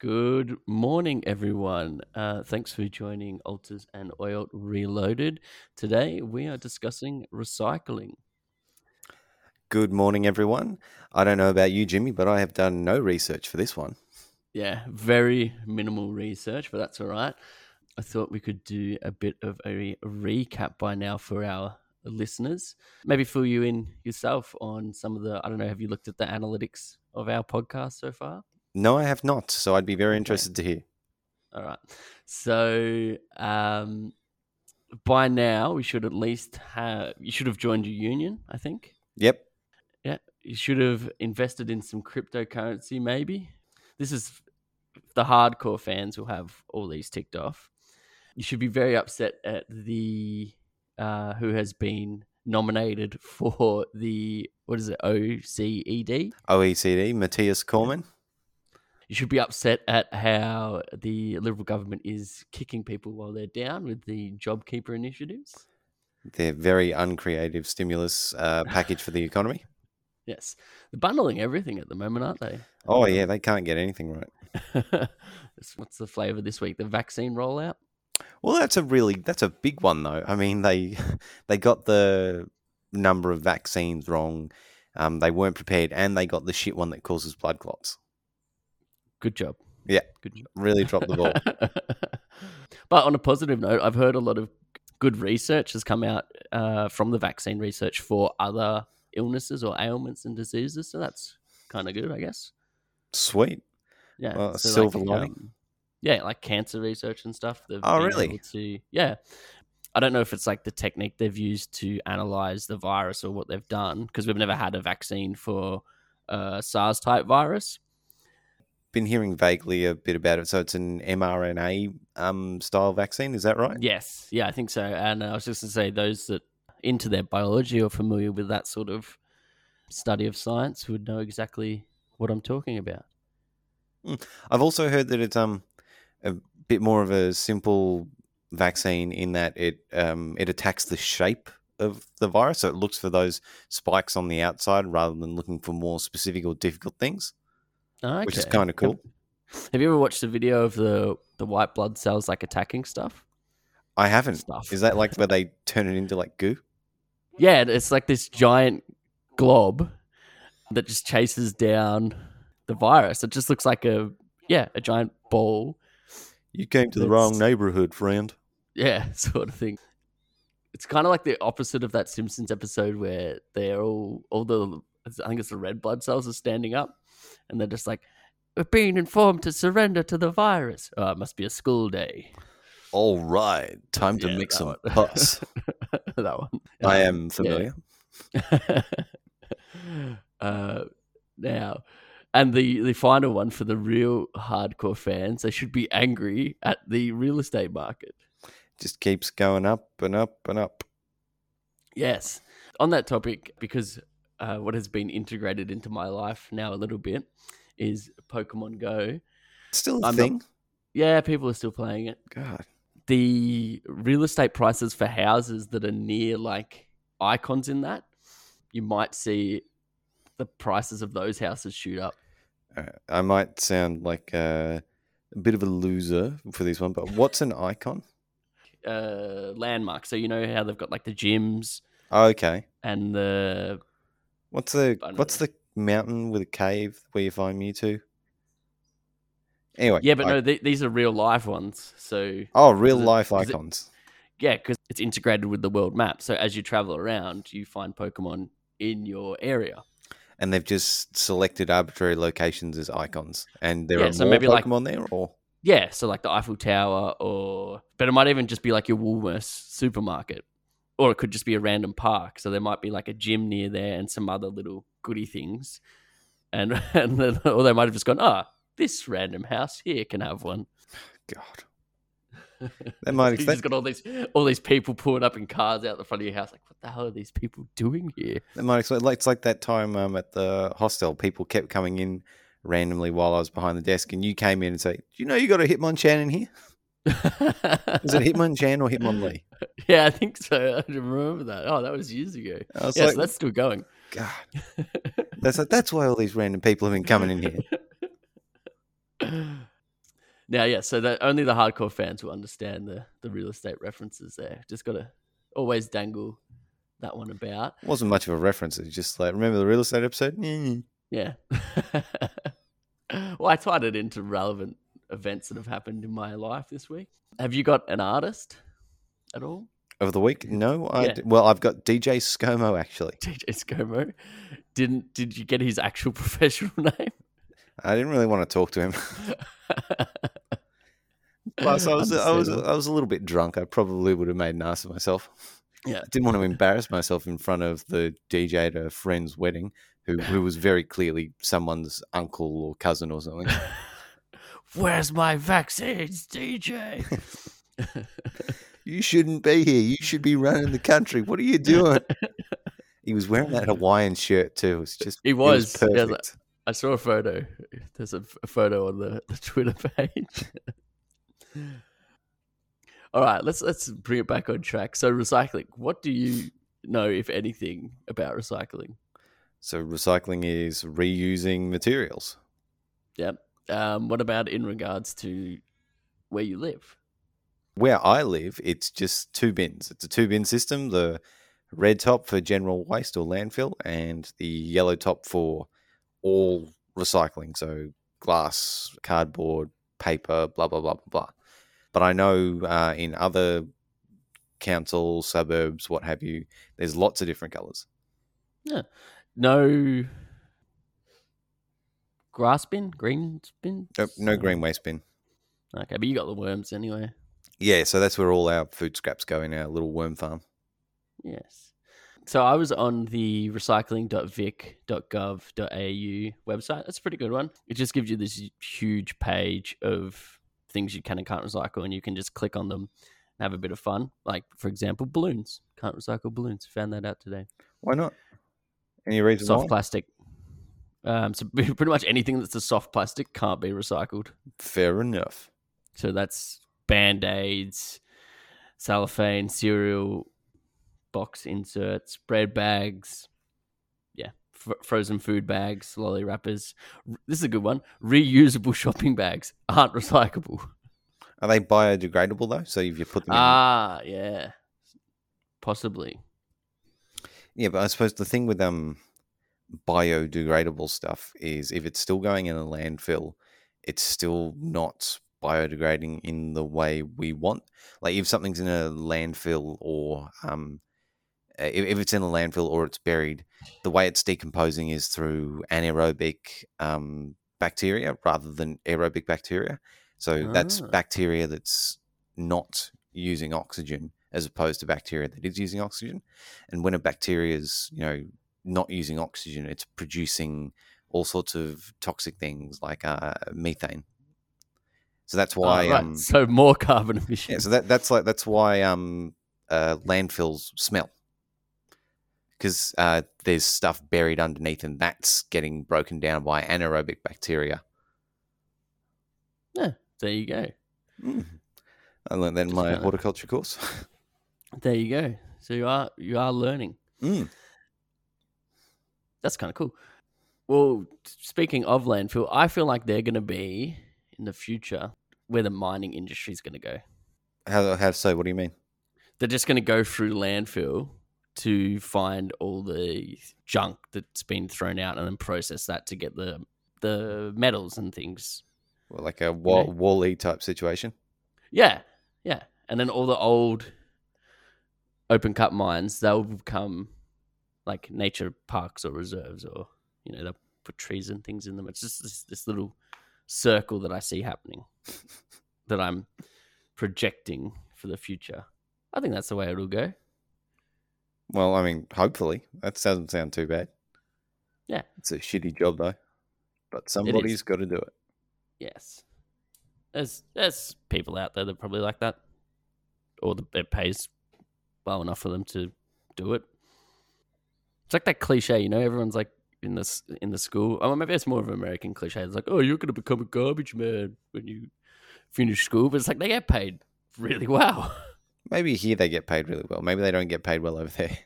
Good morning, everyone. Uh, thanks for joining Alters and Oil Reloaded. Today we are discussing recycling. Good morning, everyone. I don't know about you, Jimmy, but I have done no research for this one. Yeah, very minimal research, but that's all right. I thought we could do a bit of a recap by now for our listeners. Maybe fill you in yourself on some of the, I don't know, have you looked at the analytics of our podcast so far? No, I have not. So I'd be very Okay. interested to hear. All right. So um, by now, we should at least have, you should have joined your union, I think. Yep. Yeah. You should have invested in some cryptocurrency, maybe. This is the hardcore fans will have all these ticked off. You should be very upset at the uh, who has been nominated for the what is it OCED. OECD, E Matthias Cormann. You should be upset at how the Liberal government is kicking people while they're down with the JobKeeper initiatives. Their very uncreative stimulus uh, package for the economy. Yes, they're bundling everything at the moment, aren't they? Oh, yeah, they can't get anything right. What's the flavour this week? The vaccine rollout. Well, that's a really that's a big one though. I mean, they they got the number of vaccines wrong. Um, they weren't prepared, and they got the shit one that causes blood clots. Good job. Yeah. good job. Really dropped the ball. but on a positive note, I've heard a lot of good research has come out uh, from the vaccine research for other illnesses or ailments and diseases. So that's kind of good, I guess. Sweet. Yeah. Well, so silver lining. um, yeah, like cancer research and stuff. They've Oh, really? To, yeah. I don't know if it's like the technique they've used to analyze the virus or what they've done because we've never had a vaccine for uh, SARS type virus. Been hearing vaguely a bit about it. So it's an mRNA um, style vaccine. Is that right? Yes, yeah, I think so. And I was just to say those that into their biology or familiar with that sort of study of science would know exactly what I'm talking about. I've also heard that it's um a bit more of a simple vaccine in that it um it attacks the shape of the virus, so it looks for those spikes on the outside rather than looking for more specific or difficult things, Okay. which is kind of cool. Have, you ever watched the video of the the white blood cells like attacking stuff? I haven't. Stuff. Is that like where they turn it into like goo? Yeah, it's like this giant glob that just chases down the virus. It just looks like a yeah, a giant ball. You came to the wrong neighborhood, friend. Yeah, sort of thing. It's kind of like the opposite of that Simpsons episode where they're all all the I think it's the red blood cells are standing up, and they're just like, "We're being informed to surrender to the virus." Oh, it must be a school day. All right, time to Yeah, mix that some one. pus. that one. I am familiar. uh, now, and the the final one for the real hardcore fans, they should be angry at the real estate market. Just keeps going up and up and up. Yes. On that topic, because uh, what has been integrated into my life now a little bit is Pokemon Go. Still a I'm not- thing. Yeah, people are still playing it. God. The real estate prices for houses that are near like icons in that, you might see the prices of those houses shoot up. Uh, I might sound like uh, a bit of a loser for this one, but what's an icon? Uh, landmarks. So you know how they've got like the gyms Oh, okay. and the What's the what's the mountain with a cave where you find Mewtwo? Anyway, yeah, but I- no, th- these are real life ones. So oh, real it- life it- icons. Yeah, because it's integrated with the world map. So as you travel around, you find Pokemon in your area. and they've just selected arbitrary locations as icons, and there Yeah, are so more maybe, like- Pokemon there, or Yeah, so like the Eiffel Tower, or but it might even just be like your Woolworths supermarket, or it could just be a random park. So there might be like a gym near there and some other little goody things, and and then or they might have just gone, ah, this random house here can have one. God, that might explain. just got all these all these people pulling up in cars out the front of your house. Like, what the hell are these people doing here? That might explain. Like it's like that time um, at the hostel, people kept coming in randomly while I was behind the desk, and you came in and say, "Do you know you got a Hitmonchan in here? Is it Hitmonchan or Hitmonlee?" yeah, I think so. I remember that. Oh, that was years ago. Yeah, like, so that's still going. God, that's that's why all these random people have been coming in here. Now, yeah, so that only the hardcore fans will understand the, the real estate references there. Just got to always dangle that one about. It wasn't much of a reference. It's just like, remember the real estate episode? Yeah. well, I tied it into relevant events that have happened in my life this week. Have you got an artist at all? Of the week? No, I Yeah. d- well, I've got DJ ScoMo actually. DJ ScoMo. Didn't did you get his actual professional name? I didn't really want to talk to him. Plus, I was I was I was a little bit drunk. I probably would have made an ass of myself. Yeah. I didn't want to embarrass myself in front of the DJ at a friend's wedding, who who was very clearly someone's uncle or cousin or something. Where's my vaccines, DJ? you shouldn't be here. You should be running the country. What are you doing? he was wearing that Hawaiian shirt too. It's just He it was was, yeah, perfect. I saw a photo. There's a photo on the, the Twitter page. All right, let's let's bring it back on track. So recycling. What do you know, if anything, about recycling? So recycling is reusing materials. Yep. Um, what about in regards to where you live? Where I live, it's just two bins. It's a two bin system. The red top for general waste or landfill, and the yellow top for all recycling. So glass, cardboard, paper, blah blah blah blah blah. But I know uh, in other councils, suburbs, what have you, there's lots of different colours. Yeah. No grass bin, green bin. Nope, no green waste bin. Okay, but you got the worms anyway. Yeah, so that's where all our food scraps go in our little worm farm. Yes. So I was on the recycling.vic.gov.au website. That's a pretty good one. It just gives you this huge page of things you can and can't recycle, and you can just click on them and have a bit of fun. Like, for example, balloons. Can't recycle balloons. Found that out today. Why not? Any reason Soft why? plastic. Um, so pretty much anything that's a soft plastic can't be recycled. Fair enough. So that's band aids, cellophane, cereal box inserts, bread bags, yeah, f- frozen food bags, lolly wrappers. This is a good one. Reusable shopping bags aren't recyclable. Are they biodegradable though? So if you put them in Ah, yeah, possibly. Yeah, but I suppose the thing with um biodegradable stuff is if it's still going in a landfill, it's still not biodegrading in the way we want. Like if something's in a landfill or um if, if it's in a landfill or it's buried, the way it's decomposing is through anaerobic um, bacteria rather than aerobic bacteria. So that's Ah. bacteria that's not using oxygen as opposed to bacteria that is using oxygen. And when a bacteria is, you know, not using oxygen, it's producing all sorts of toxic things like uh, methane. So that's Ah, why, right. um, so more carbon yeah. emissions. So that that's like that's why um, uh, landfills smell because uh, there's stuff buried underneath, and that's getting broken down by anaerobic bacteria. yeah, there you go. Mm. I learned that in my horticulture course. There you go. So you are you are learning. Mm. That's kind of cool. Well, speaking of landfill, I feel like they're going to be in the future where the mining industry is going to go. How how so? What do you mean? They're just going to go through landfill to find all the junk that's been thrown out and then process that to get the the metals and things. Well, like a wall? Wall-E type situation. Yeah, yeah. And then all the old open cut mines, they'll become like nature parks or reserves or, you know, they'll put trees and things in them. It's just this, this little circle that I see happening that I'm projecting for the future. I think that's the way it'll go. Well, I mean, hopefully that doesn't sound too bad. Yeah. It's a shitty job though, but somebody's got to do it. Yes. There's there's people out there that probably like that. Or the, it pays well enough for them to do it. It's like that cliche, you know, everyone's like in this in the school. Oh, maybe it's more of an American cliche. It's like, oh, you're gonna become a garbage man when you finish school, but it's like they get paid really well. Maybe here they get paid really well. Maybe they don't get paid well over there.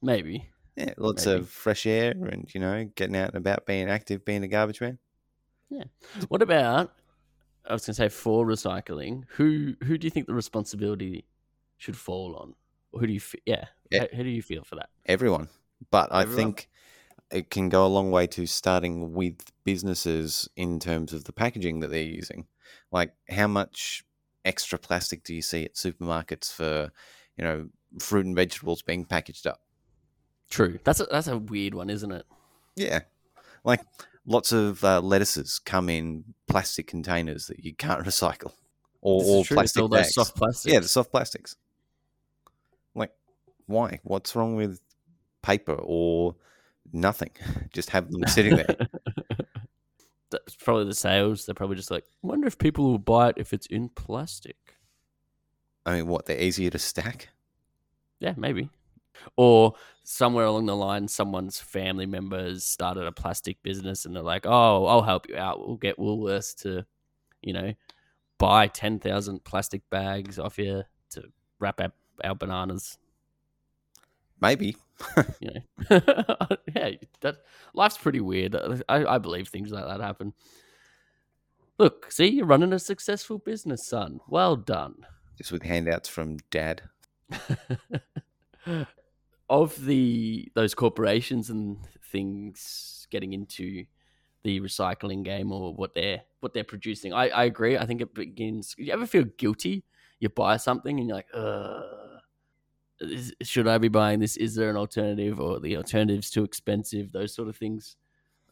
maybe. Yeah, lots Maybe. of fresh air and you know getting out and about, being active, being a garbage man. Yeah. What about I was going to say for recycling, who who do you think the responsibility should fall on? Or who do you yeah, Yeah. How, how do you feel for that? everyone. But I Everyone? think it can go a long way to starting with businesses in terms of the packaging that they're using. Like, how much extra plastic do you see at supermarkets for, you know, fruit and vegetables being packaged up? True. That's a, that's a weird one, isn't it? Yeah. Like, lots of uh, lettuces come in plastic containers that you can't recycle. Or, or true. Plastic all those bags. soft plastics. Yeah, the soft plastics. Like, why? What's wrong with paper or nothing? Just have them sitting there. That's probably the sales. They're probably just like, wonder if people will buy it if it's in plastic. I mean, what? They're easier to stack. Yeah, maybe. Or somewhere along the line, someone's family members started a plastic business and they're like, oh, I'll help you out. We'll get Woolworths to, you know, buy 10,000 plastic bags off you to wrap up our bananas. Maybe. You know, yeah, that life's pretty weird. I, I believe things like that happen. Look, see, you're running a successful business, son. Well done. Just with handouts from dad. of the those corporations and things getting into the recycling game or what they're what they're producing, I, I agree. I think it begins. Do you ever feel guilty? You buy something and you're like, Ugh, is, should I be buying this? Is there an alternative, or the alternative's too expensive? Those sort of things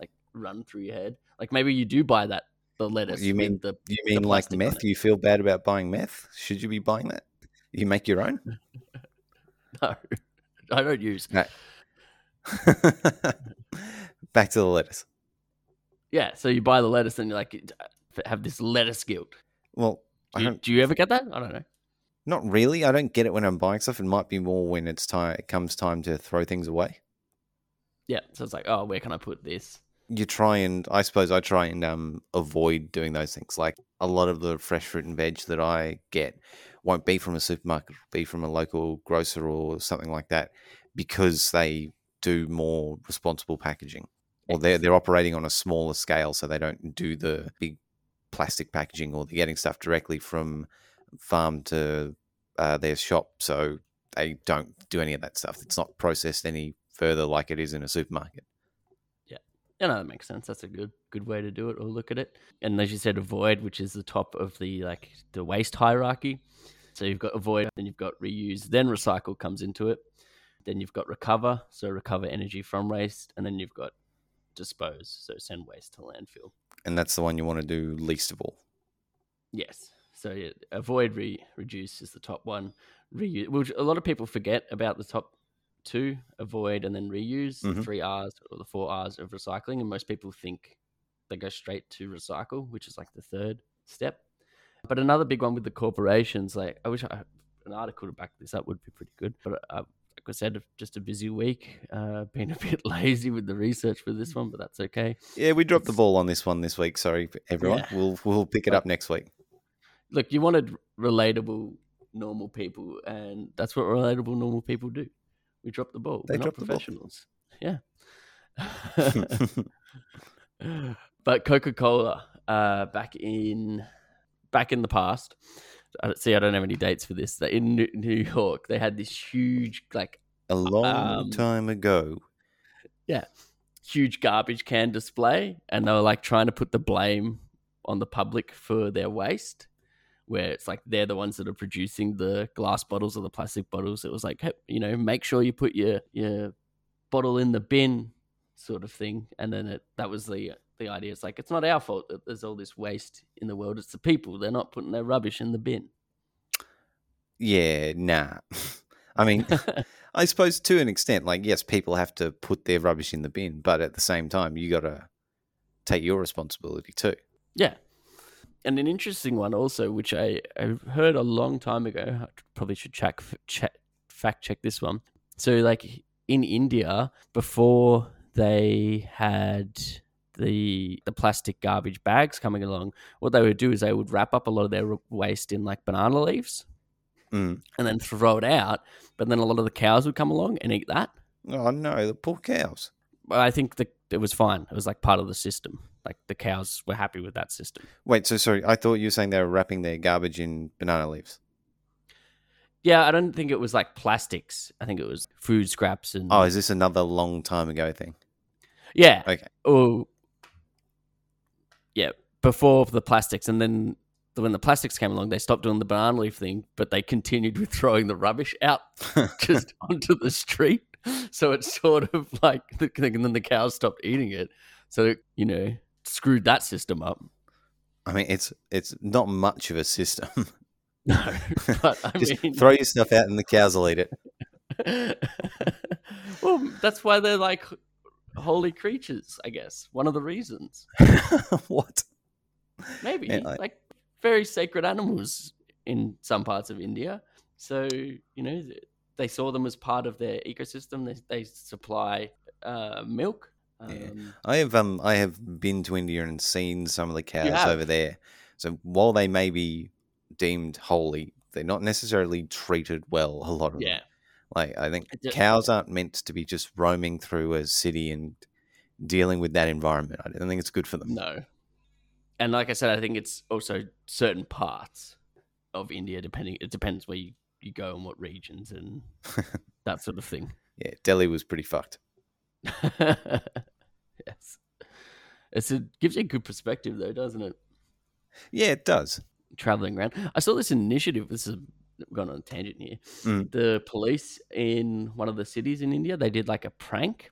like run through your head. Like maybe you do buy that the lettuce. you mean- the You mean like plastic on meth? You feel bad about buying meth? Should you be buying that? You make your own? no? I don't use. No. Back to the lettuce. Yeah, so you buy the lettuce and you're like have this lettuce guilt. Well, Do you, do you ever get that? I don't know. Not really. I don't get it when I'm buying stuff. It might be more when it's time. It comes time to throw things away. Yeah, so it's like, oh, where can I put this? you try and I suppose I try and um, avoid doing those things. Like a lot of the fresh fruit and veg that I get won't be from a supermarket, be from a local grocer or something like that, because they do more responsible packaging, or they're they're operating on a smaller scale, so they don't do the big plastic packaging, or they're getting stuff directly from farm to uh, their shop, so they don't do any of that stuff. It's not processed any further like it is in a supermarket. Yeah, no, that makes sense. That's a good good way to do it or look at it. And as you said, avoid, which is the top of the like the waste hierarchy. So you've got avoid, then you've got reuse, then recycle comes into it. Then you've got recover, so recover energy from waste, and then you've got dispose, so send waste to landfill. And that's the one you want to do least of all. Yes. So yeah, avoid, re- reduce is the top one. Reuse, which a lot of people forget about the top two: avoid and then reuse. The Mhm. three R's or the four R's of recycling, and most people think they go straight to recycle, which is like the third step. But another big one with the corporations, like I wish I, had an article to back this up would be pretty good. But uh, like I said, just a busy week. Uh, been a bit lazy with the research for this one, but that's okay. Yeah, we dropped the ball on this one this week. Sorry, everyone. Yeah. We'll we'll pick it up next week. Look, you wanted relatable, normal people, and that's what relatable, normal people do. We drop the ball. They We're not drop the ball. professionals. Yeah. but Coca Cola, uh, back in back in the past. I don't, see, I don't have any dates for this. In New- New York, they had this huge, like, A long Um, time ago. Yeah, huge garbage can display, and they were like trying to put the blame on the public for their waste. Where it's like they're the ones that are producing the glass bottles or the plastic bottles. It was like, hey, you know, make sure you put your your bottle in the bin, sort of thing. And then it, that was the the idea. It's like it's not our fault that there's all this waste in the world. It's the people. They're not putting their rubbish in the bin. Yeah, nah. I mean, I suppose to an extent, like yes, people have to put their rubbish in the bin, but at the same time, you got to take your responsibility too. Yeah. And an interesting one also, which I, I heard a long time ago, I probably should check, check, fact check this one. So, like in India, before they had the the plastic garbage bags coming along, what they would do is they would wrap up a lot of their waste in like banana leaves Mm. and then throw it out. But then a lot of the cows would come along and eat that. Oh no, the poor cows. But I think that it was fine. It was like part of the system. Like the cows were happy with that system. Wait, so sorry, I thought you were saying they were wrapping their garbage in banana leaves. Yeah, I don't think it was like plastics. I think it was food scraps and Oh, is this another long time ago thing? yeah. Okay. Oh, yeah. Before the plastics, and then when the plastics came along, they stopped doing the banana leaf thing, but they continued with throwing the rubbish out just onto the street. So it's sort of like, and then the cows stopped eating it. So you know, screwed that system up. I mean, it's it's not much of a system. No, but I Just mean, throw your stuff out and the cows will eat it. well, that's why they're like holy creatures, I guess. One of the reasons, what? maybe Man, I- like very sacred animals in some parts of India. So you know, they saw them as part of their ecosystem. They they supply uh, milk. Yeah. Um, I have um I have been to India and seen some of the cows over there. So while they may be deemed holy, they're not necessarily treated well. A lot of them. yeah, Like I think cows aren't meant to be just roaming through a city and dealing with that environment. I don't think it's good for them. no. And like I said, I think it's also certain parts of India, depending. It depends where you, you go and what regions and that sort of thing. Yeah, Delhi was pretty fucked. yes. It's a gives you a good perspective though, doesn't it? Yeah, it does. Traveling around. I saw this initiative. This is gone on a tangent here. Mm. The police in one of the cities in India, they did like a prank.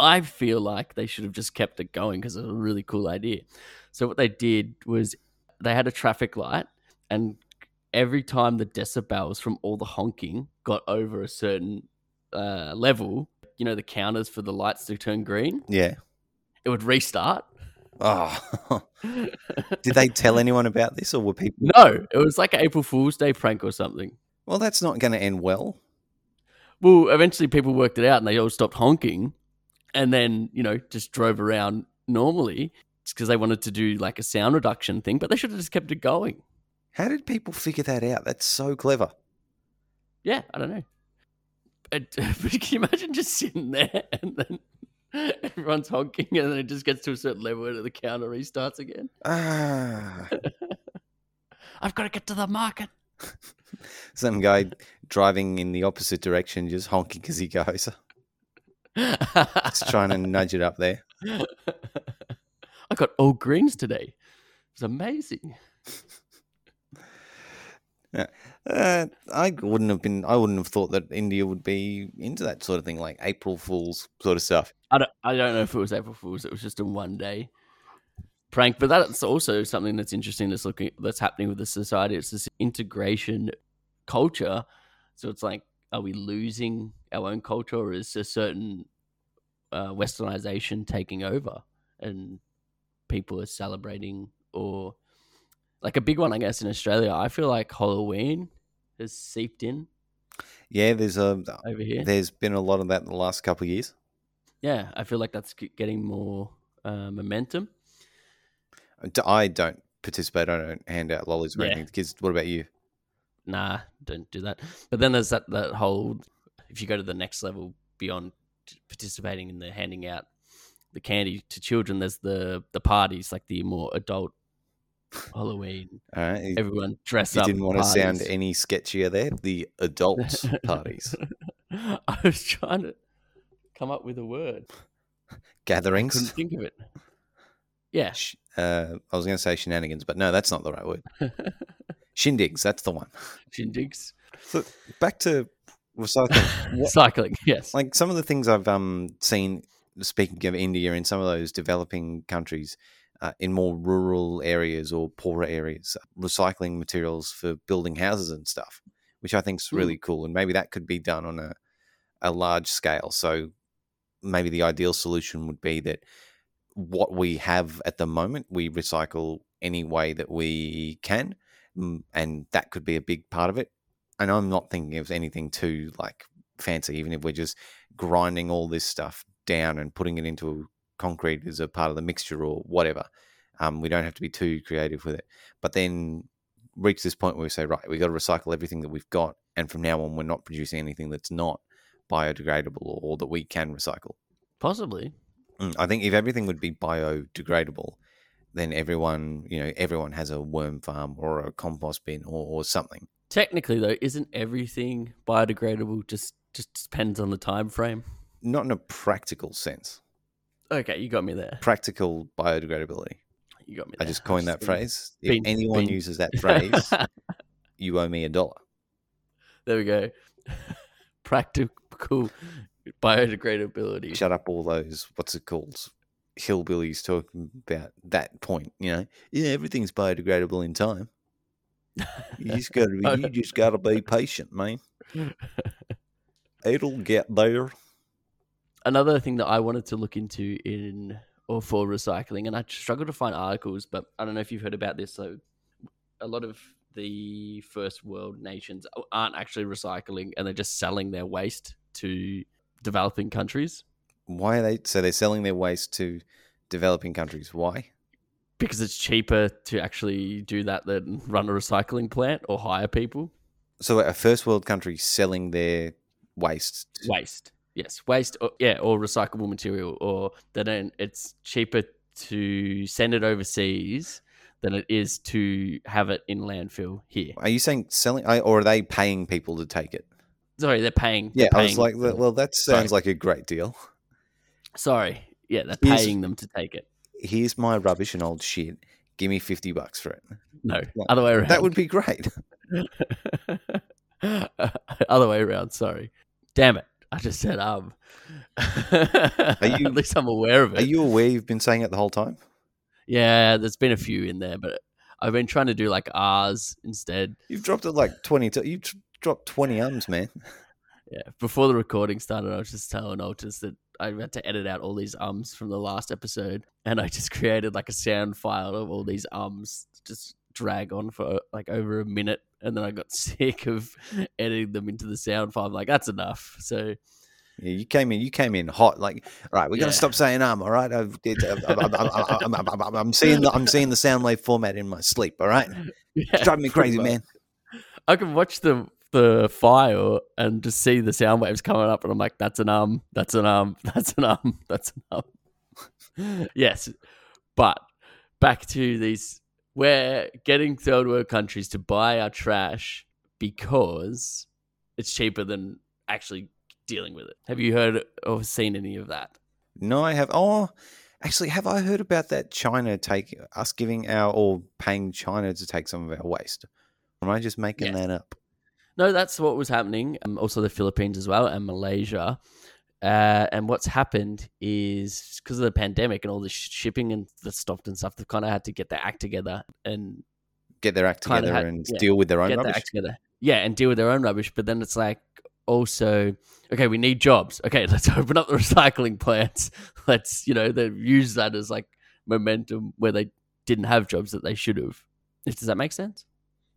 I feel like they should have just kept it going because it was a really cool idea. So what they did was they had a traffic light and every time the decibels from all the honking got over a certain uh, level, you know, the counters for the lights to turn green, Yeah. it would restart. Oh, did they tell anyone about this, or were people? no, it was like an April Fool's Day prank or something. Well, that's not going to end well. Well, eventually people worked it out and they all stopped honking and then, you know, just drove around normally It's because they wanted to do like a sound reduction thing, but they should have just kept it going. How did people figure that out? That's so clever. Yeah, I don't know. Can you imagine just sitting there and then everyone's honking and then it just gets to a certain level and the counter restarts again? Ah, I've got to get to the market. some guy driving in the opposite direction, just honking as he goes, just trying to nudge it up there. I got all greens today. It was amazing. Uh, I wouldn't have been. I wouldn't have thought that India would be into that sort of thing, like April Fools sort of stuff. I don't, I don't know if it was April Fool's. It was just a one day prank, but that's also something that's interesting. That's looking that's happening with the society. It's this integration culture. So it's like, are we losing our own culture, or is a certain uh, westernization taking over, and people are celebrating, or like a big one, I guess, in Australia. I feel like Halloween has seeped in Yeah, there's a over here. there's been a lot of that in the last couple of years. yeah, I feel like that's getting more uh, momentum. I don't participate. I don't hand out lollies or Yeah. anything to kids. What about you? nah, don't do that. But then there's that that whole if you go to the next level beyond participating in the handing out the candy to children, there's the the parties like the more adult Halloween. All right, you, Everyone dress up. you up. didn't want to sound any sketchier there. The adult parties, I was trying to come up with a word. Gatherings? Couldn't think of it. Yeah. Sh- Uh, I was going to say shenanigans, but no, that's not the right word. Shindigs, that's the one. Shindigs. So back to recycling. What- Cycling, yes. like some of the things I've um seen speaking of India in some of those developing countries uh, in more rural areas or poorer areas recycling materials for building houses and stuff which I think is Mm. really cool and maybe that could be done on a a large scale so maybe the ideal solution would be that what we have at the moment we recycle any way that we can mm, and that could be a big part of it and I'm not thinking of anything too like fancy, even if we're just grinding all this stuff down and putting it into concrete is a part of the mixture or whatever. Um, we don't have to be too creative with it. But then reach this point where we say, right, we've got to recycle everything that we've got. And from now on, we're not producing anything that's not biodegradable or, or that we can recycle. Possibly. Mm, I think if everything would be biodegradable, then everyone, you know, everyone has a worm farm or a compost bin or, or something. Technically, though, isn't everything biodegradable? Just just depends on the time frame. Not in a practical sense. Okay, you got me there. Practical biodegradability. You got me. I just coined that phrase. If anyone uses that phrase, you owe me a dollar. there we go. Practical biodegradability. Shut up, all those what's it called? Hillbillies talking about that point. You know, yeah, everything's biodegradable in time. You just gotta, be, oh, you just gotta be patient, man. It'll get there. Another thing that I wanted to look into in or for recycling, and I struggle to find articles, but I don't know if you've heard about this. So, a lot of the first world nations aren't actually recycling, and they're just selling their waste to developing countries Why are they? So they're selling their waste to developing countries. Why? because it's cheaper to actually do that than run a recycling plant or hire people. So a first world country selling their waste. Waste, yes, waste, or, yeah, or recyclable material, or they don't. It's cheaper to send it overseas than it is to have it in landfill here. Are you saying selling, or are they paying people to take it? Sorry, they're paying. Yeah, they're I was like, well, that Sorry. sounds like a great deal. sorry, yeah, they're Here's- paying them to take it. Here's my rubbish and old shit. Give me fifty bucks for it. No, Like, other way around. That would be great. other way around. Sorry, damn it. I just said um. Are you- At least I'm aware of it. Are you aware you've been saying it the whole time? Yeah, there's been a few in there, but I've been trying to do like R's instead. You've dropped it like twenty. T- you've dropped twenty ums, man. Yeah, before the recording started, I was just telling Altus that I had to edit out all these ums from the last episode, and I just created like a sound file of all these ums, just drag on for like over a minute, and then I got sick of editing them into the sound file. I'm like, that's enough. So Yeah, you came in. You came in hot. Like, all right, we got to stop saying um. All right, I've, I'm, I'm, I'm, I'm, I'm, I'm seeing the I'm seeing the sound wave format in my sleep. All right, yeah, it's driving me crazy, much. man. I can watch the the file and just see the sound waves coming up, and I'm like, "That's an um, that's an um, that's an um, that's an um." yes, but back to these, we're getting third world countries to buy our trash because it's cheaper than actually dealing with it. Have you heard or seen any of that? No, I have. Oh, actually, have I heard about that? China take us giving our or paying China to take some of our waste. Am I just making Yes. that up? No, that's what was happening. Um, also, the Philippines as well and Malaysia. Uh, and what's happened is because of the pandemic and all the sh- shipping and the stopped and stuff, they've kind of had to get their act together and Get their act together had- and yeah, deal with their own get their act together. Yeah, and deal with their own rubbish. But then it's like also, okay, we need jobs. Okay, let's open up the recycling plants. Let's you know they use that as like momentum where they didn't have jobs that they should have. Does that make sense?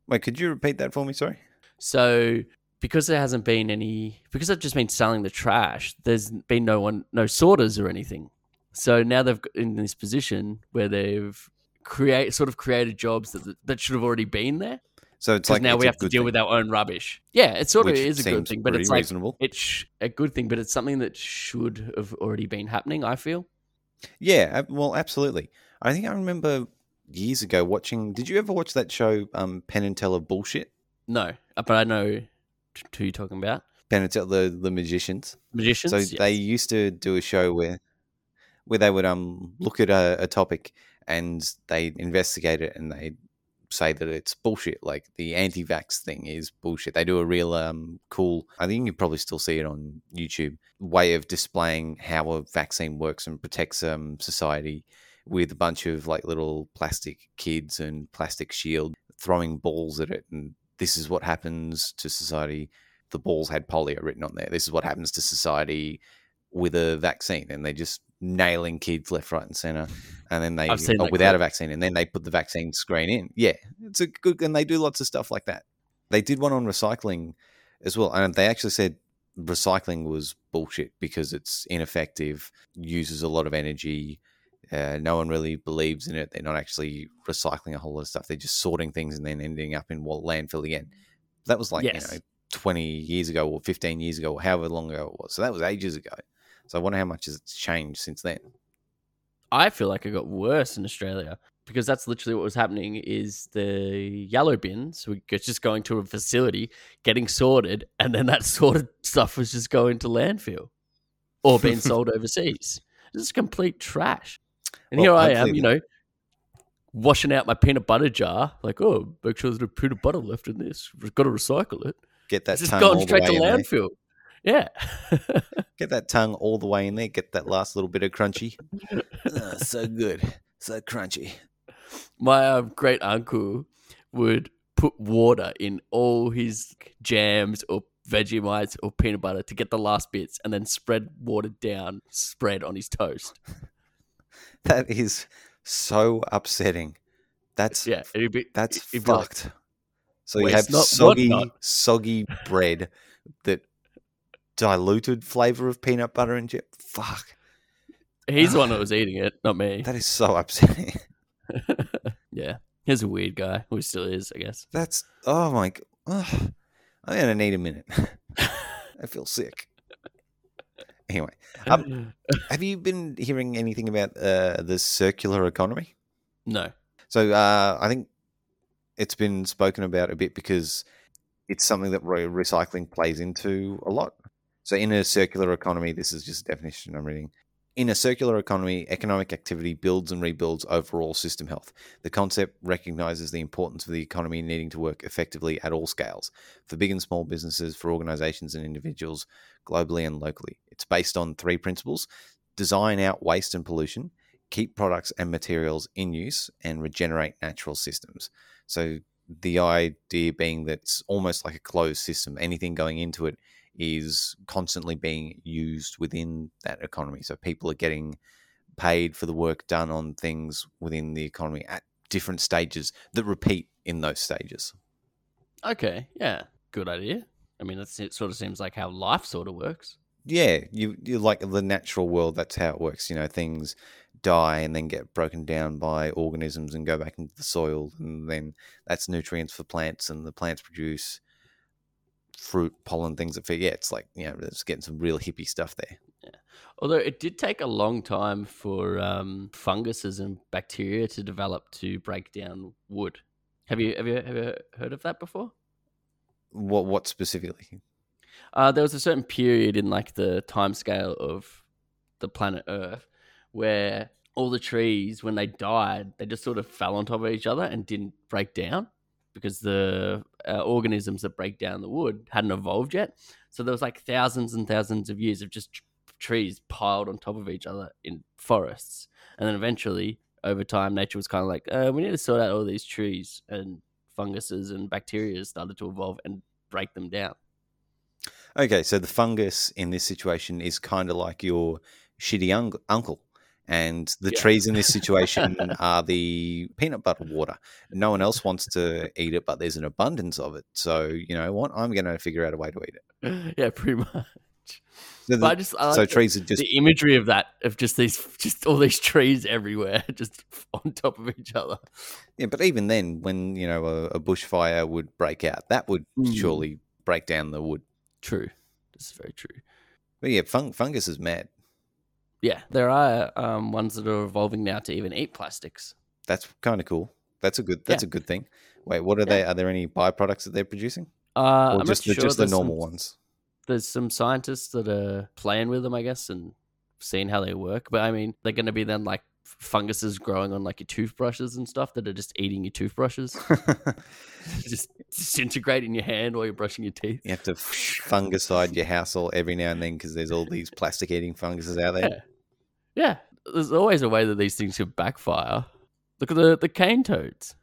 Wait, could you repeat that for me? Sorry. So because there hasn't been any, because I've just been selling the trash, there's been no one, no sorters or anything. So now they've got in this position where they've create sort of created jobs that that should have already been there. So it's like now it's we have to deal thing, with our own rubbish. Yeah, it sort of which is a good thing, but it's like reasonable. it's sh- a good thing, but it's something that should have already been happening. I feel. Yeah, well, absolutely. I think I remember years ago watching. Did you ever watch that show, um, Penn and Teller Bullshit? No, but I know who you're talking about. The, the magicians. Magicians. So yes. they used to do a show where where they would um look at a, a topic and they investigate it and they say that it's bullshit. Like the anti-vax thing is bullshit. They do a real um cool. I think you probably still see it on YouTube. Way of displaying how a vaccine works and protects um society with a bunch of like little plastic kids and plastic shield throwing balls at it and this is what happens to society the balls had polio written on there this is what happens to society with a vaccine and they're just nailing kids left right and center and then they oh, without a vaccine and then they put the vaccine screen in. Yeah it's a good and they do lots of stuff like that. They did one on recycling as well and they actually said recycling was bullshit because it's ineffective uses a lot of energy uh, no one really believes in it. They're not actually recycling a whole lot of stuff. They're just sorting things and then ending up in what landfill again. That was like Yes. you know twenty years ago or fifteen years ago or however long ago it was. So that was ages ago. So I wonder how much has changed since then. I feel like it got worse in Australia because that's literally what was happening is the yellow bins were just going to a facility, getting sorted, and then that sorted stuff was just going to landfill or being sold overseas. Is complete trash. And Well, here I am, you know, washing out my peanut butter jar, like, oh, make sure there's no peanut butter left in this. We've got to recycle it. Get that It's just tongue all the straight to in there. landfill. Yeah. Get that tongue all the way in there. Get that last little bit of crunchy. Ah, so good, so crunchy. my um, great uncle would put water in all his jams or Vegemites or peanut butter to get the last bits and then spread watered down spread on his toast. That is so upsetting. That's Yeah, it'd be, that's it'd be like, fucked. so "Well, you have not- soggy, not?" soggy bread that diluted flavor of peanut butter and jam. Fuck, he's the one that was eating it, not me. that is so upsetting. yeah, he's a weird guy. Who still is, I guess. That's oh my. ugh. I'm gonna need a minute. I feel sick. Anyway, Um, have you been hearing anything about uh, the circular economy? no. So uh, I think it's been spoken about a bit because it's something that re- recycling plays into a lot. So in a circular economy, this is just a definition I'm reading. In a circular economy, economic activity builds and rebuilds overall system health. The concept recognizes the importance of the economy needing to work effectively at all scales for big and small businesses, for organizations and individuals, globally and locally. It's based on three principles design out waste and pollution, keep products and materials in use, and regenerate natural systems. So the idea being that it's almost like a closed system. Anything going into it is constantly being used within that economy. So people are getting paid for the work done on things within the economy at different stages that repeat in those stages. Okay, yeah, good idea. I mean, it sort of seems like how life sort of works. Yeah, you you like the natural world. That's how it works. You know, things die and then get broken down by organisms and go back into the soil, and then that's nutrients for plants, and the plants produce fruit, pollen, things that feed. Yeah, it's like you know, it's getting some real hippie stuff there. Yeah. Although it did take a long time for um, funguses and bacteria to develop to break down wood. Have you have you have you heard of that before? What what specifically? Uh, there was a certain period in like the time scale of the planet Earth where all the trees, when they died, they just sort of fell on top of each other and didn't break down because the uh, organisms that break down the wood hadn't evolved yet. So there was like thousands and thousands of years of just tr- trees piled on top of each other in forests, and then eventually, over time, nature was kind of like, uh, we need to sort out all these trees, and funguses and bacteria started to evolve and break them down. Okay, so the fungus in this situation is kind of like your shitty un- uncle. And the Yeah. trees in this situation are the peanut butter water. No one else wants to eat it, but there's an abundance of it. So, you know what? I'm going to figure out a way to eat it. yeah, pretty much. So, But I just I like so the- trees are just. the imagery of that of just these just all these trees everywhere just on top of each other. Yeah, but even then, when, you know, a, a bushfire would break out, that would Mm. surely break down the wood. True. This is very true. But yeah, fung- fungus is mad. Yeah, there are um, ones that are evolving now to even eat plastics. That's kind of cool. That's a good. That's a good thing. Wait, what are they? Are there any byproducts that they're producing, Uh, or I'm just not the, sure. just the normal some, ones? There's some scientists that are playing with them, I guess, and seeing how they work. But I mean, they're going to be then like funguses growing on like your toothbrushes and stuff that are just eating your toothbrushes, just disintegrate in your hand while you're brushing your teeth. You have to fungicide your house all every now and then because there's all these plastic eating funguses out there. Yeah. Yeah, there's always a way that these things could backfire. Look at the the cane toads.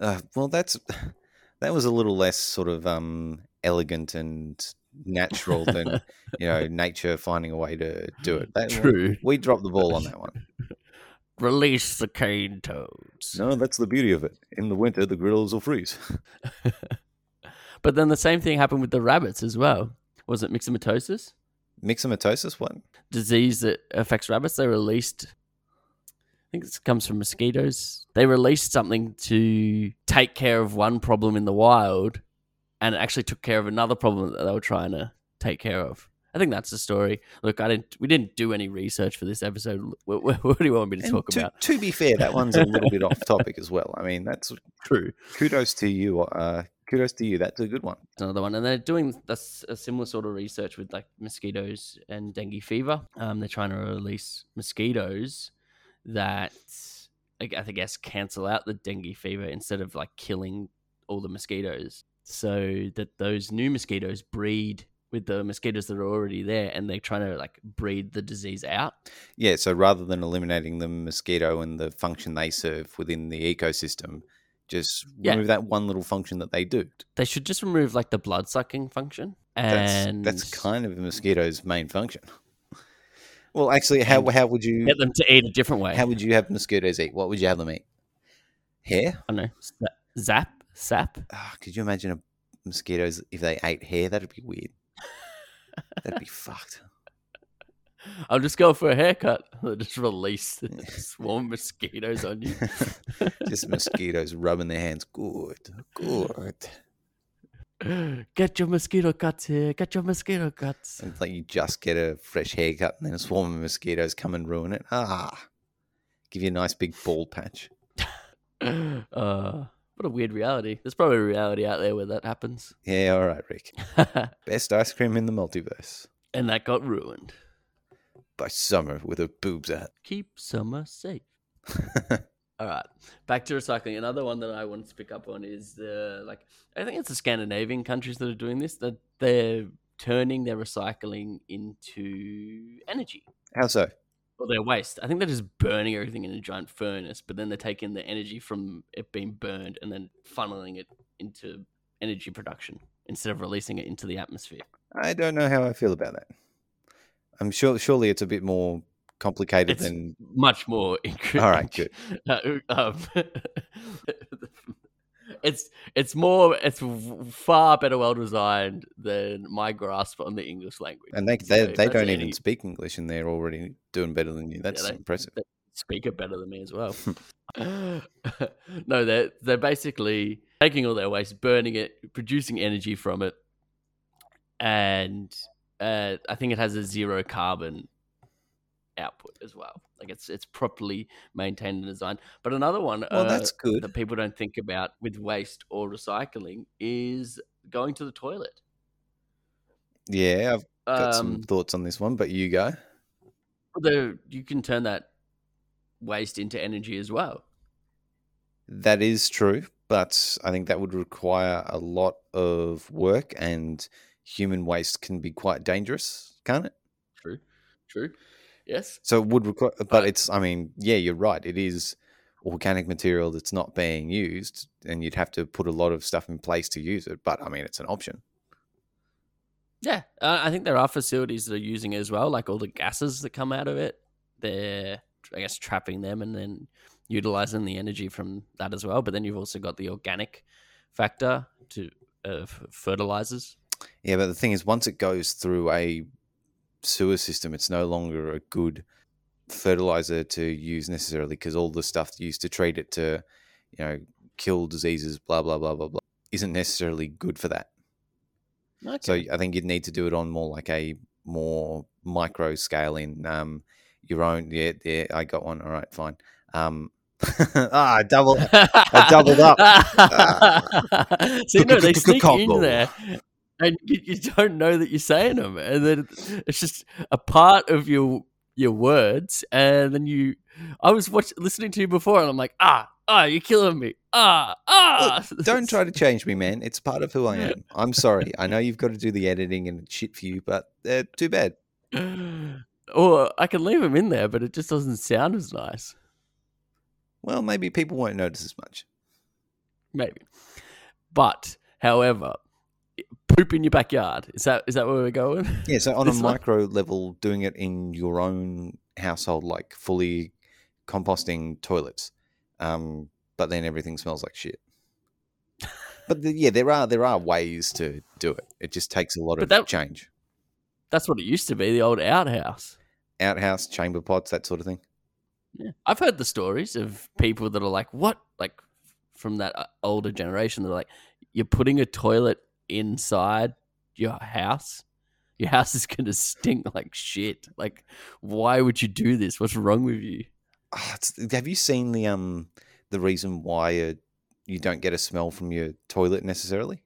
Uh, well, that's that was a little less sort of um, elegant and natural than you know nature finding a way to do it. That, True. We dropped the ball on that one. Release the cane toads. No, that's the beauty of it. In the winter, the grills will freeze. But then the same thing happened with the rabbits as well. Was it myxomatosis? Myxomatosis, what? Disease that affects rabbits. They released, I think this comes from mosquitoes. They released something to take care of one problem in the wild and it actually took care of another problem that they were trying to take care of. I think that's the story. Look, I didn't. We didn't do any research for this episode. What, what, do you want me to And talk to, about? to be fair, that one's a little bit off topic as well. I mean, that's True. kudos to you. Uh, kudos to you. That's a good one. It's another one, and they're doing a similar sort of research with like mosquitoes and dengue fever. Um, they're trying to release mosquitoes that, like, I guess, cancel out the dengue fever instead of like killing all the mosquitoes, so that those new mosquitoes breed with the mosquitoes that are already there, and they're trying to like breed the disease out. Yeah. So rather than eliminating the mosquito and the function they serve within the ecosystem, just Yeah. remove that one little function that they do. They should just remove like the blood sucking function, That's and that's kind of a mosquito's main function. Well, actually, how how would you get them to eat a different way. how would you have mosquitoes eat? What would you have them eat? Hair? I don't know, zap, sap. Ah, could you imagine a mosquitoes if they ate hair? That'd be weird. That'd be fucked. I'll just go for a haircut. They'll just release swarm of mosquitoes on you. Just mosquitoes rubbing their hands. Good, good. Get your mosquito cuts here. Get your mosquito cuts. It's like you just get a fresh haircut and then a swarm of mosquitoes come and ruin it. Ah, give you a nice big bald patch. Uh, what a weird reality. There's probably a reality out there where that happens. Yeah, all right, Rick. Best ice cream in the multiverse and that got ruined. By Summer with her boobs out. Keep summer safe. All right, back to recycling. Another one that I wanted to pick up on is the like I think it's the Scandinavian countries that are doing this. That they're turning their recycling into energy How so? or their waste. I think they're just burning everything in a giant furnace, but then they're taking the energy from it being burned and then funneling it into energy production instead of releasing it into the atmosphere. I don't know how I feel about that. I'm sure. Surely it's a bit more complicated It's than. much more. Incre- All right, good. Uh, um, it's it's more it's far better well designed than my grasp on the English language. And they they, if they don't any- even speak English, and they're already doing better than you. That's they- impressive. they speak it better than me as well. no, they're they're basically taking all their waste, burning it, producing energy from it, and uh, I think it has a zero carbon output as well. Like it's it's properly maintained and designed. But another one Well, uh, that's good. that people don't think about with waste or recycling is going to the toilet. Yeah, I've got some Um, thoughts on this one, but you go. although you can turn that waste into energy as well. That is true, but I think that would require a lot of work, and human waste can be quite dangerous, can't it? True, true. Yes. So it would require, but But- it's. I mean, yeah, you're right. It is organic material that's not being used, and you'd have to put a lot of stuff in place to use it. But I mean, it's an option. Yeah, uh, I think there are facilities that are using it as well, like all the gases that come out of it. They're, I guess, trapping them and then utilizing the energy from that as well. But then you've also got the organic factor to uh, fertilizers. Yeah, but the thing is, once it goes through a sewer system, it's no longer a good fertilizer to use necessarily because all the stuff used to treat it to, you know, kill diseases, blah blah blah blah blah, isn't necessarily good for that. Okay. So I think you'd need to do it on more like a more micro scale in um, your own. Yeah, yeah, I got one. All right, fine. Um, ah, double. I doubled up. See, no, they sneak in there, and you, you don't know that you're saying them, and then it's just a part of your your words, and then you. I was watch, listening to you before, and I'm like, ah, ah, you're killing me, ah, ah. Don't try to change me, man. It's part of who I am. I'm sorry. I know you've got to do the editing and shit for you, but uh, too bad. Or I can leave them in there, but it just doesn't sound as nice. Well, maybe people won't notice as much. Maybe, but however, poop in your backyard is that is that where we're going? Yeah, so on a This one? micro level, doing it in your own household, like fully composting toilets, um, but then everything smells like shit. But the, yeah, there are there are ways to do it. It just takes a lot But of that- change. That's what it used to be, the old outhouse. Outhouse, chamber pots, that sort of thing. Yeah. I've heard the stories of people that are like, what? Like from that uh, older generation, they're like, you're putting a toilet inside your house. Your house is gonna stink like shit. Like, why would you do this? What's wrong with you? Oh, have you seen the um the reason why uh, you don't get a smell from your toilet necessarily?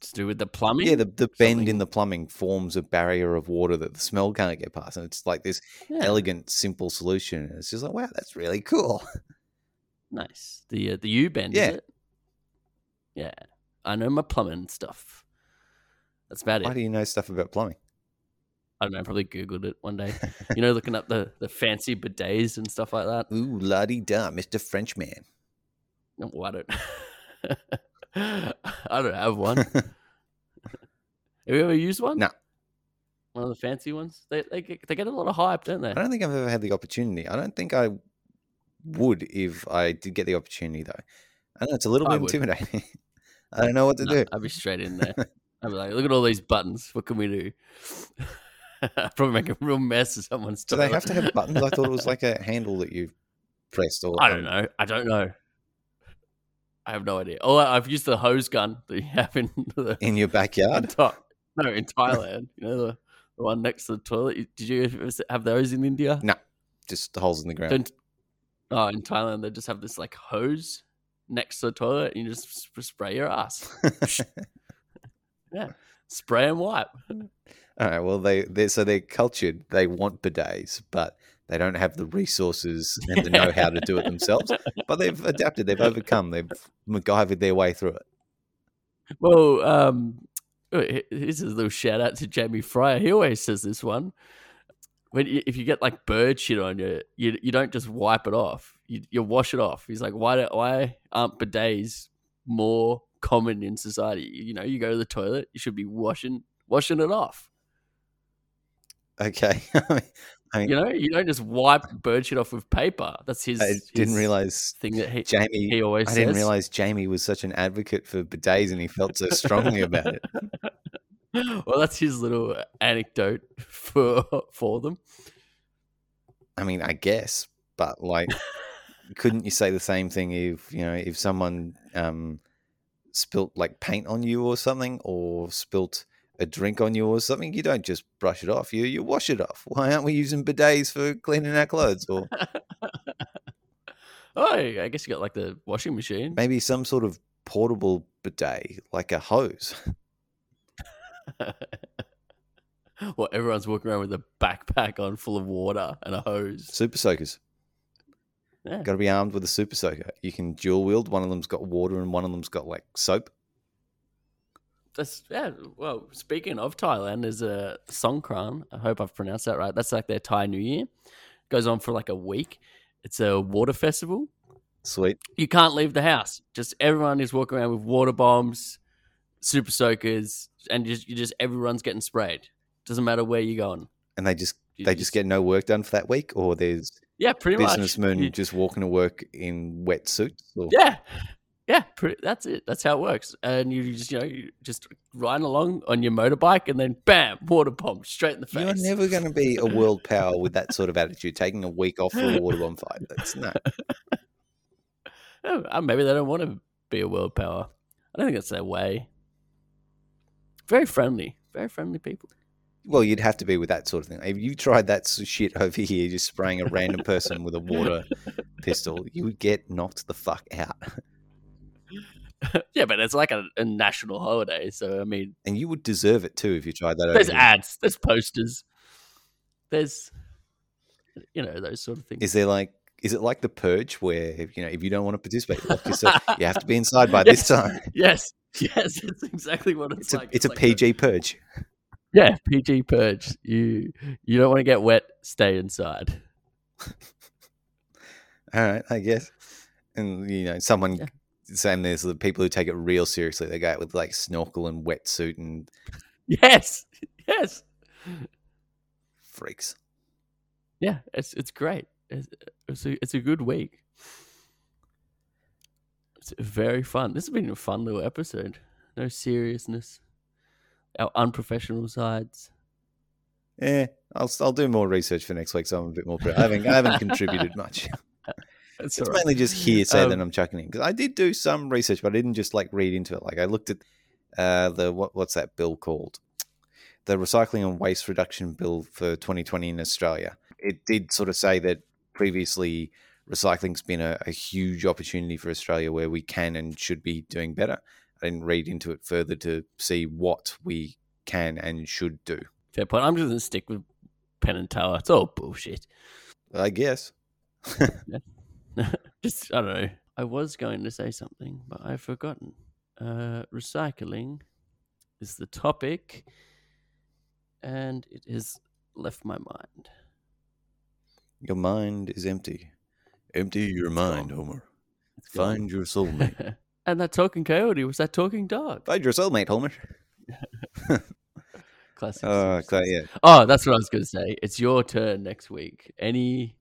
It's to do with the plumbing. Yeah, the, the bend in the plumbing forms a barrier of water that the smell can't get past, and it's like this Yeah, elegant, simple solution. And it's just like, wow, that's really cool. nice. The uh, the U bend. Yeah. Is it? Yeah, I know my plumbing stuff. That's about it. Why do you know stuff about plumbing? I don't know. I probably googled it one day. You know, looking up the the fancy bidets and stuff like that. Ooh, la di da, Mister Frenchman. No, I don't. I don't have one. Have you ever used one? No. One of the fancy ones. They they get, they get a lot of hype, don't they? I don't think I've ever had the opportunity. I don't think I would if I did get the opportunity, though. I know it's a little I bit would. intimidating. I don't know what to No, do. I'd be straight in there. I'd be like, look at all these buttons. What can we do? I'd probably make a real mess of someone's. Do they have to have buttons? I thought it was like a handle that you pressed. Or I don't know. I don't know. I have no idea. Oh, I've used the hose gun that you have in the in your in backyard. Tha- no in Thailand. you know the, the one next to the toilet. Did you have those in India? No, just holes in the ground. Don't. Oh, in Thailand they just have this like hose next to the toilet, and you just spray your ass, yeah, spray and wipe. All right. Well, they they so they're cultured. They want bidets, but they don't have the resources and the know how to do it themselves. But they've adapted. They've overcome. They've MacGyvered their way through it. Well, um, oh, here's a little shout out to Jamie Fryer. He always says this one. When you, if you get like bird shit on you, you you don't just wipe it off. You you wash it off. He's like, why do, why aren't bidets more common in society? You know, you go to the toilet, you should be washing washing it off. Okay. I mean, You know, you don't just wipe bird shit off with paper. That's his. I didn't his realize thing that he Jamie. he always I says. didn't realize Jamie was such an advocate for bidets, and he felt so strongly about it. well, that's his little anecdote for for them. I mean, I guess, but like, couldn't you say the same thing if you know if someone um, spilt like paint on you or something, or spilt a drink on you or something? You don't just brush it off. You you wash it off. Why aren't we using bidets for cleaning our clothes, or Oh, I guess you got like the washing machine. maybe some sort of portable bidet, like a hose? well, everyone's walking around with a backpack on full of water and a hose. Super soakers. Yeah. Got to be armed with a super soaker. You can dual wield. One of them's got water, and one of them's got like soap. That's yeah. Well, speaking of Thailand, there's a Songkran. I hope I've pronounced that right. That's like their Thai New Year. Goes on for like a week. It's a water festival. Sweet. You can't leave the house. Just everyone is walking around with water bombs, super soakers, and just you just everyone's getting sprayed. Doesn't matter where you're going. And they just You they just get no work done for that week, or there's yeah, pretty much. businessmen just walking to work in wetsuits. Or... Yeah, yeah, pretty, that's it. That's how it works. And you just you know you just riding along on your motorbike, and then bam, water bomb straight in the face. You're never going to be a world power with that sort of attitude. Taking a week off for a water bomb fight. That's no. Oh, uh, maybe they don't want to be a world power. I don't think that's their way. Very friendly, very friendly people. Well, you'd have to be with that sort of thing. If you tried that shit over here, just spraying a random person with a water pistol, you would get knocked the fuck out. yeah, but it's like a, a national holiday, so I mean, And you would deserve it too if you tried that over there's here. ads, there's posters, there's you know those sort of things. Is there like, is it like the purge where, you know, if you don't want to participate, yourself, you have to be inside by this time? yes, yes, it's exactly what it's, It's a, like. it's a like PG purge. Yeah, PG purge. You you don't want to get wet, stay inside. All right, I guess. And you know, someone Yeah. saying there's the people who take it real seriously. They go out with like snorkel and wetsuit and Yes, yes, freaks. yeah. It's it's great. It's it's a, it's a good week. It's very fun. This has been a fun little episode. No seriousness. Our unprofessional sides. Yeah, I'll I'll do more research for next week, so I'm a bit more. Pre- I haven't I haven't contributed much. That's It's right. mainly just hearsay that Um, I'm chucking in because I did do some research, but I didn't just like read into it. Like I looked at uh, the what what's that bill called? the recycling and waste reduction bill for 2020 in Australia. It did sort of say that previously recycling's been a, a huge opportunity for Australia where we can and should be doing better. I didn't read into it further to see what we can and should do. Fair point. I'm just gonna stick with Penn and Teller. It's all bullshit. I guess. just I don't know. I was going to say something, but I've forgotten. Uh, recycling is the topic, and it has left my mind. Your mind is empty. Empty your mind, Homer. Find your soulmate. and that talking coyote was that talking dog. Find your soulmate, Homer. Classic. Oh, Simpsons. so, yeah. Oh, that's what I was going to say. It's your turn next week. Any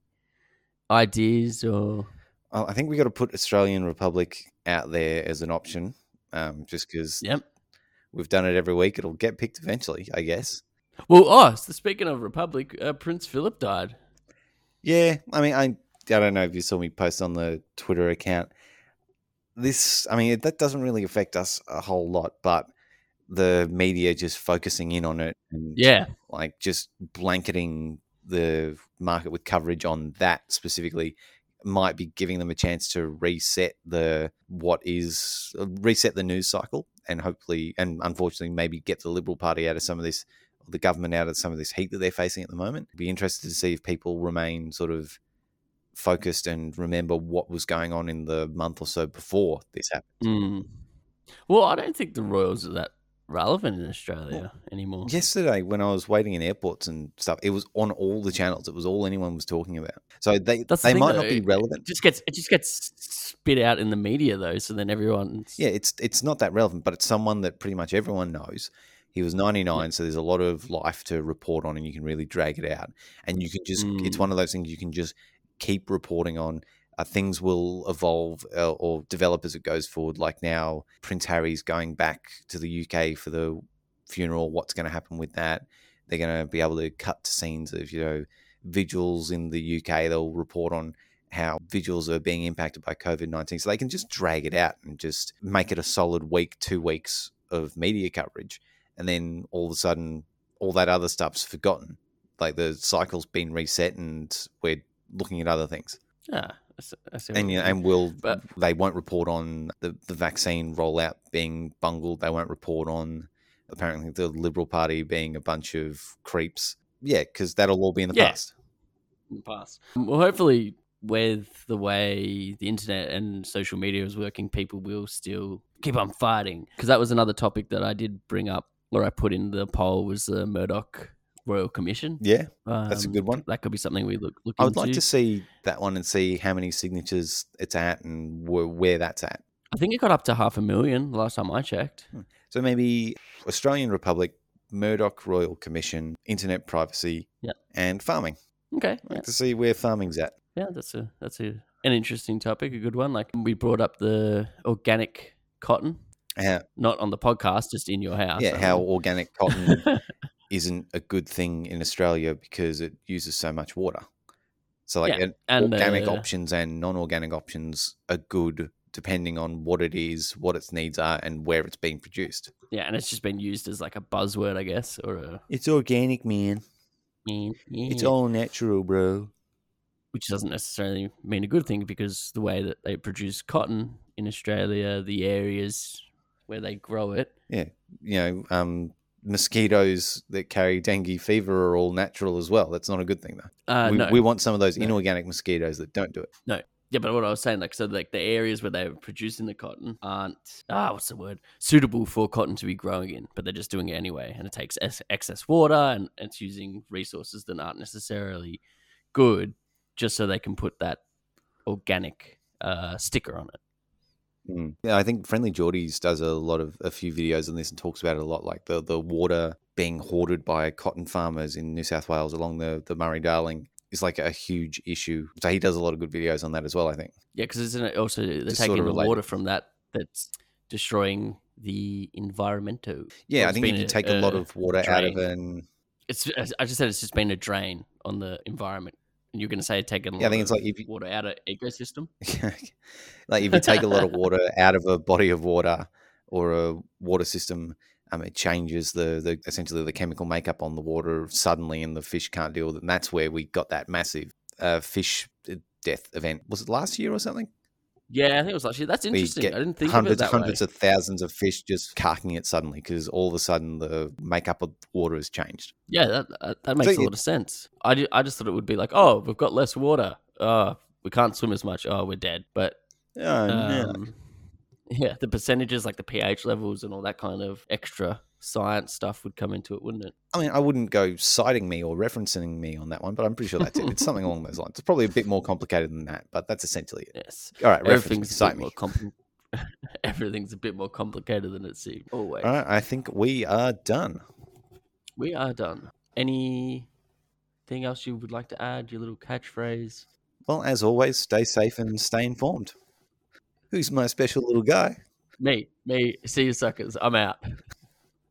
ideas or Oh, I think we got to put Australian Republic out there as an option, um, just because yep. we've done it every week. It'll get picked eventually, I guess. Well, oh, so speaking of Republic, uh, Prince Philip died. Yeah, I mean, I I don't know if you saw me post on the Twitter account. This, I mean, that doesn't really affect us a whole lot, but the media just focusing in on it and Yeah. like just blanketing the market with coverage on that specifically might be giving them a chance to reset the what is uh, reset the news cycle and hopefully and unfortunately maybe get the liberal party out of some of this the government out of some of this heat that they're facing at the moment be interested to see if people remain sort of focused and remember what was going on in the month or so before this happened Mm. Well, I don't think the Royals are that relevant in Australia anymore. Yesterday, when I was waiting in airports and stuff, it was on all the channels. It was all anyone was talking about. So they That's the they thing, might though. not be relevant. It just gets it just gets spit out in the media though, so then everyone. Yeah, it's it's not that relevant, but it's someone that pretty much everyone knows. He was 99, so there's a lot of life to report on, and you can really drag it out. And you can just, it's Mm. one of those things you can just keep reporting on. Uh, things will evolve uh, or develop as it goes forward. Like now, Prince Harry's going back to the UK for the funeral. What's going to happen with that? They're going to be able to cut to scenes of, you know, vigils in the UK. They'll report on how vigils are being impacted by COVID 19. So they can just drag it out and just make it a solid week, two weeks of media coverage. And then all of a sudden, all that other stuff's forgotten. Like the cycle's been reset and we're looking at other things. yeah. I see- I see what And, you know, and we'll, But- they won't report on the, the vaccine rollout being bungled. They won't report on apparently the Liberal Party being a bunch of creeps. Yeah, because that'll all be in the Yeah. past. in the past. Um, well, hopefully, with the way the internet and social media is working, people will still keep on fighting. Because that was another topic that I did bring up, or I put in the poll, was the Murdoch Royal Commission. Yeah, That's a Um, good one. That could be something we look look I would into. like to see that one and see how many signatures it's at and wh- where that's at. I think it got up to half a million the last time I checked. So maybe Australian Republic, Murdoch Royal Commission, internet privacy, Yeah. and farming. Okay, I'd yeah, to see where farming's at. yeah, that's a that's a an interesting topic, a good one. Like we brought up the organic cotton, How, not on the podcast, just in your house. yeah, how organic cotton isn't a good thing in Australia because it uses so much water. So like Yeah, and, organic uh, options and non-organic options are good depending on what it is, what its needs are, and where it's being produced. Yeah, and it's just been used as like a buzzword, I guess, or a It's organic, man. It's Yeah. all natural, bro. which doesn't necessarily mean a good thing because the way that they produce cotton in Australia, the areas where they grow it, yeah, you know, um, mosquitoes that carry dengue fever are all natural as well. That's not a good thing, though. uh, we, no, we want some of those No. inorganic mosquitoes that don't do it. No. Yeah, but what I was saying, like, so like the areas where they're producing the cotton aren't ah, what's the word, suitable for cotton to be growing in, but they're just doing it anyway, and it takes ex- excess water and it's using resources that aren't necessarily good, just so they can put that organic uh, sticker on it. Mm. Yeah, I think Friendlyjordies does a lot of a few videos on this and talks about it a lot, like the the water being hoarded by cotton farmers in New South Wales along the the Murray Darling is like a huge issue. So he does a lot of good videos on that as well. I think. Yeah, because isn't it also they're Just taking sorta the related. water from that that's destroying the environmento. Yeah, I think if you a- take a lot of water out of drain. an It's I just said it's just been a drain on the environment, and you're going to say taking a Yeah, I think it's like if you- water out of ecosystem. like if you take a lot of water out of a body of water or a water system Um, it changes the, the essentially the chemical makeup on the water suddenly, and the fish can't deal with it. And that's where we got that massive uh, fish death event. Was it last year or something? Yeah, I think it was actually. That's interesting. I didn't think hundreds, of hundreds way. of thousands of fish just carking it suddenly because all of a sudden the makeup of the water has changed. Yeah, that that, that makes So a lot of sense. I, I just thought it would be like, oh, we've got less water. Oh, we can't swim as much. Oh, we're dead. But Oh, no. um, yeah, the percentages, like the pH levels and all that kind of extra science stuff, would come into it, wouldn't it? I mean, I wouldn't go citing me or referencing me on that one, but I'm pretty sure that's it. It's something along those lines. It's probably a bit more complicated than that, but that's essentially it. Yes. All right, Everything's a cite bit me. more compli- Everything's a bit more complicated than it seemed. Always. All right, I think we are done. We are done. Anything else you would like to add? Your little catchphrase? Well, as always, stay safe and stay informed. Who's my special little guy? Me, me. See you suckers. I'm out.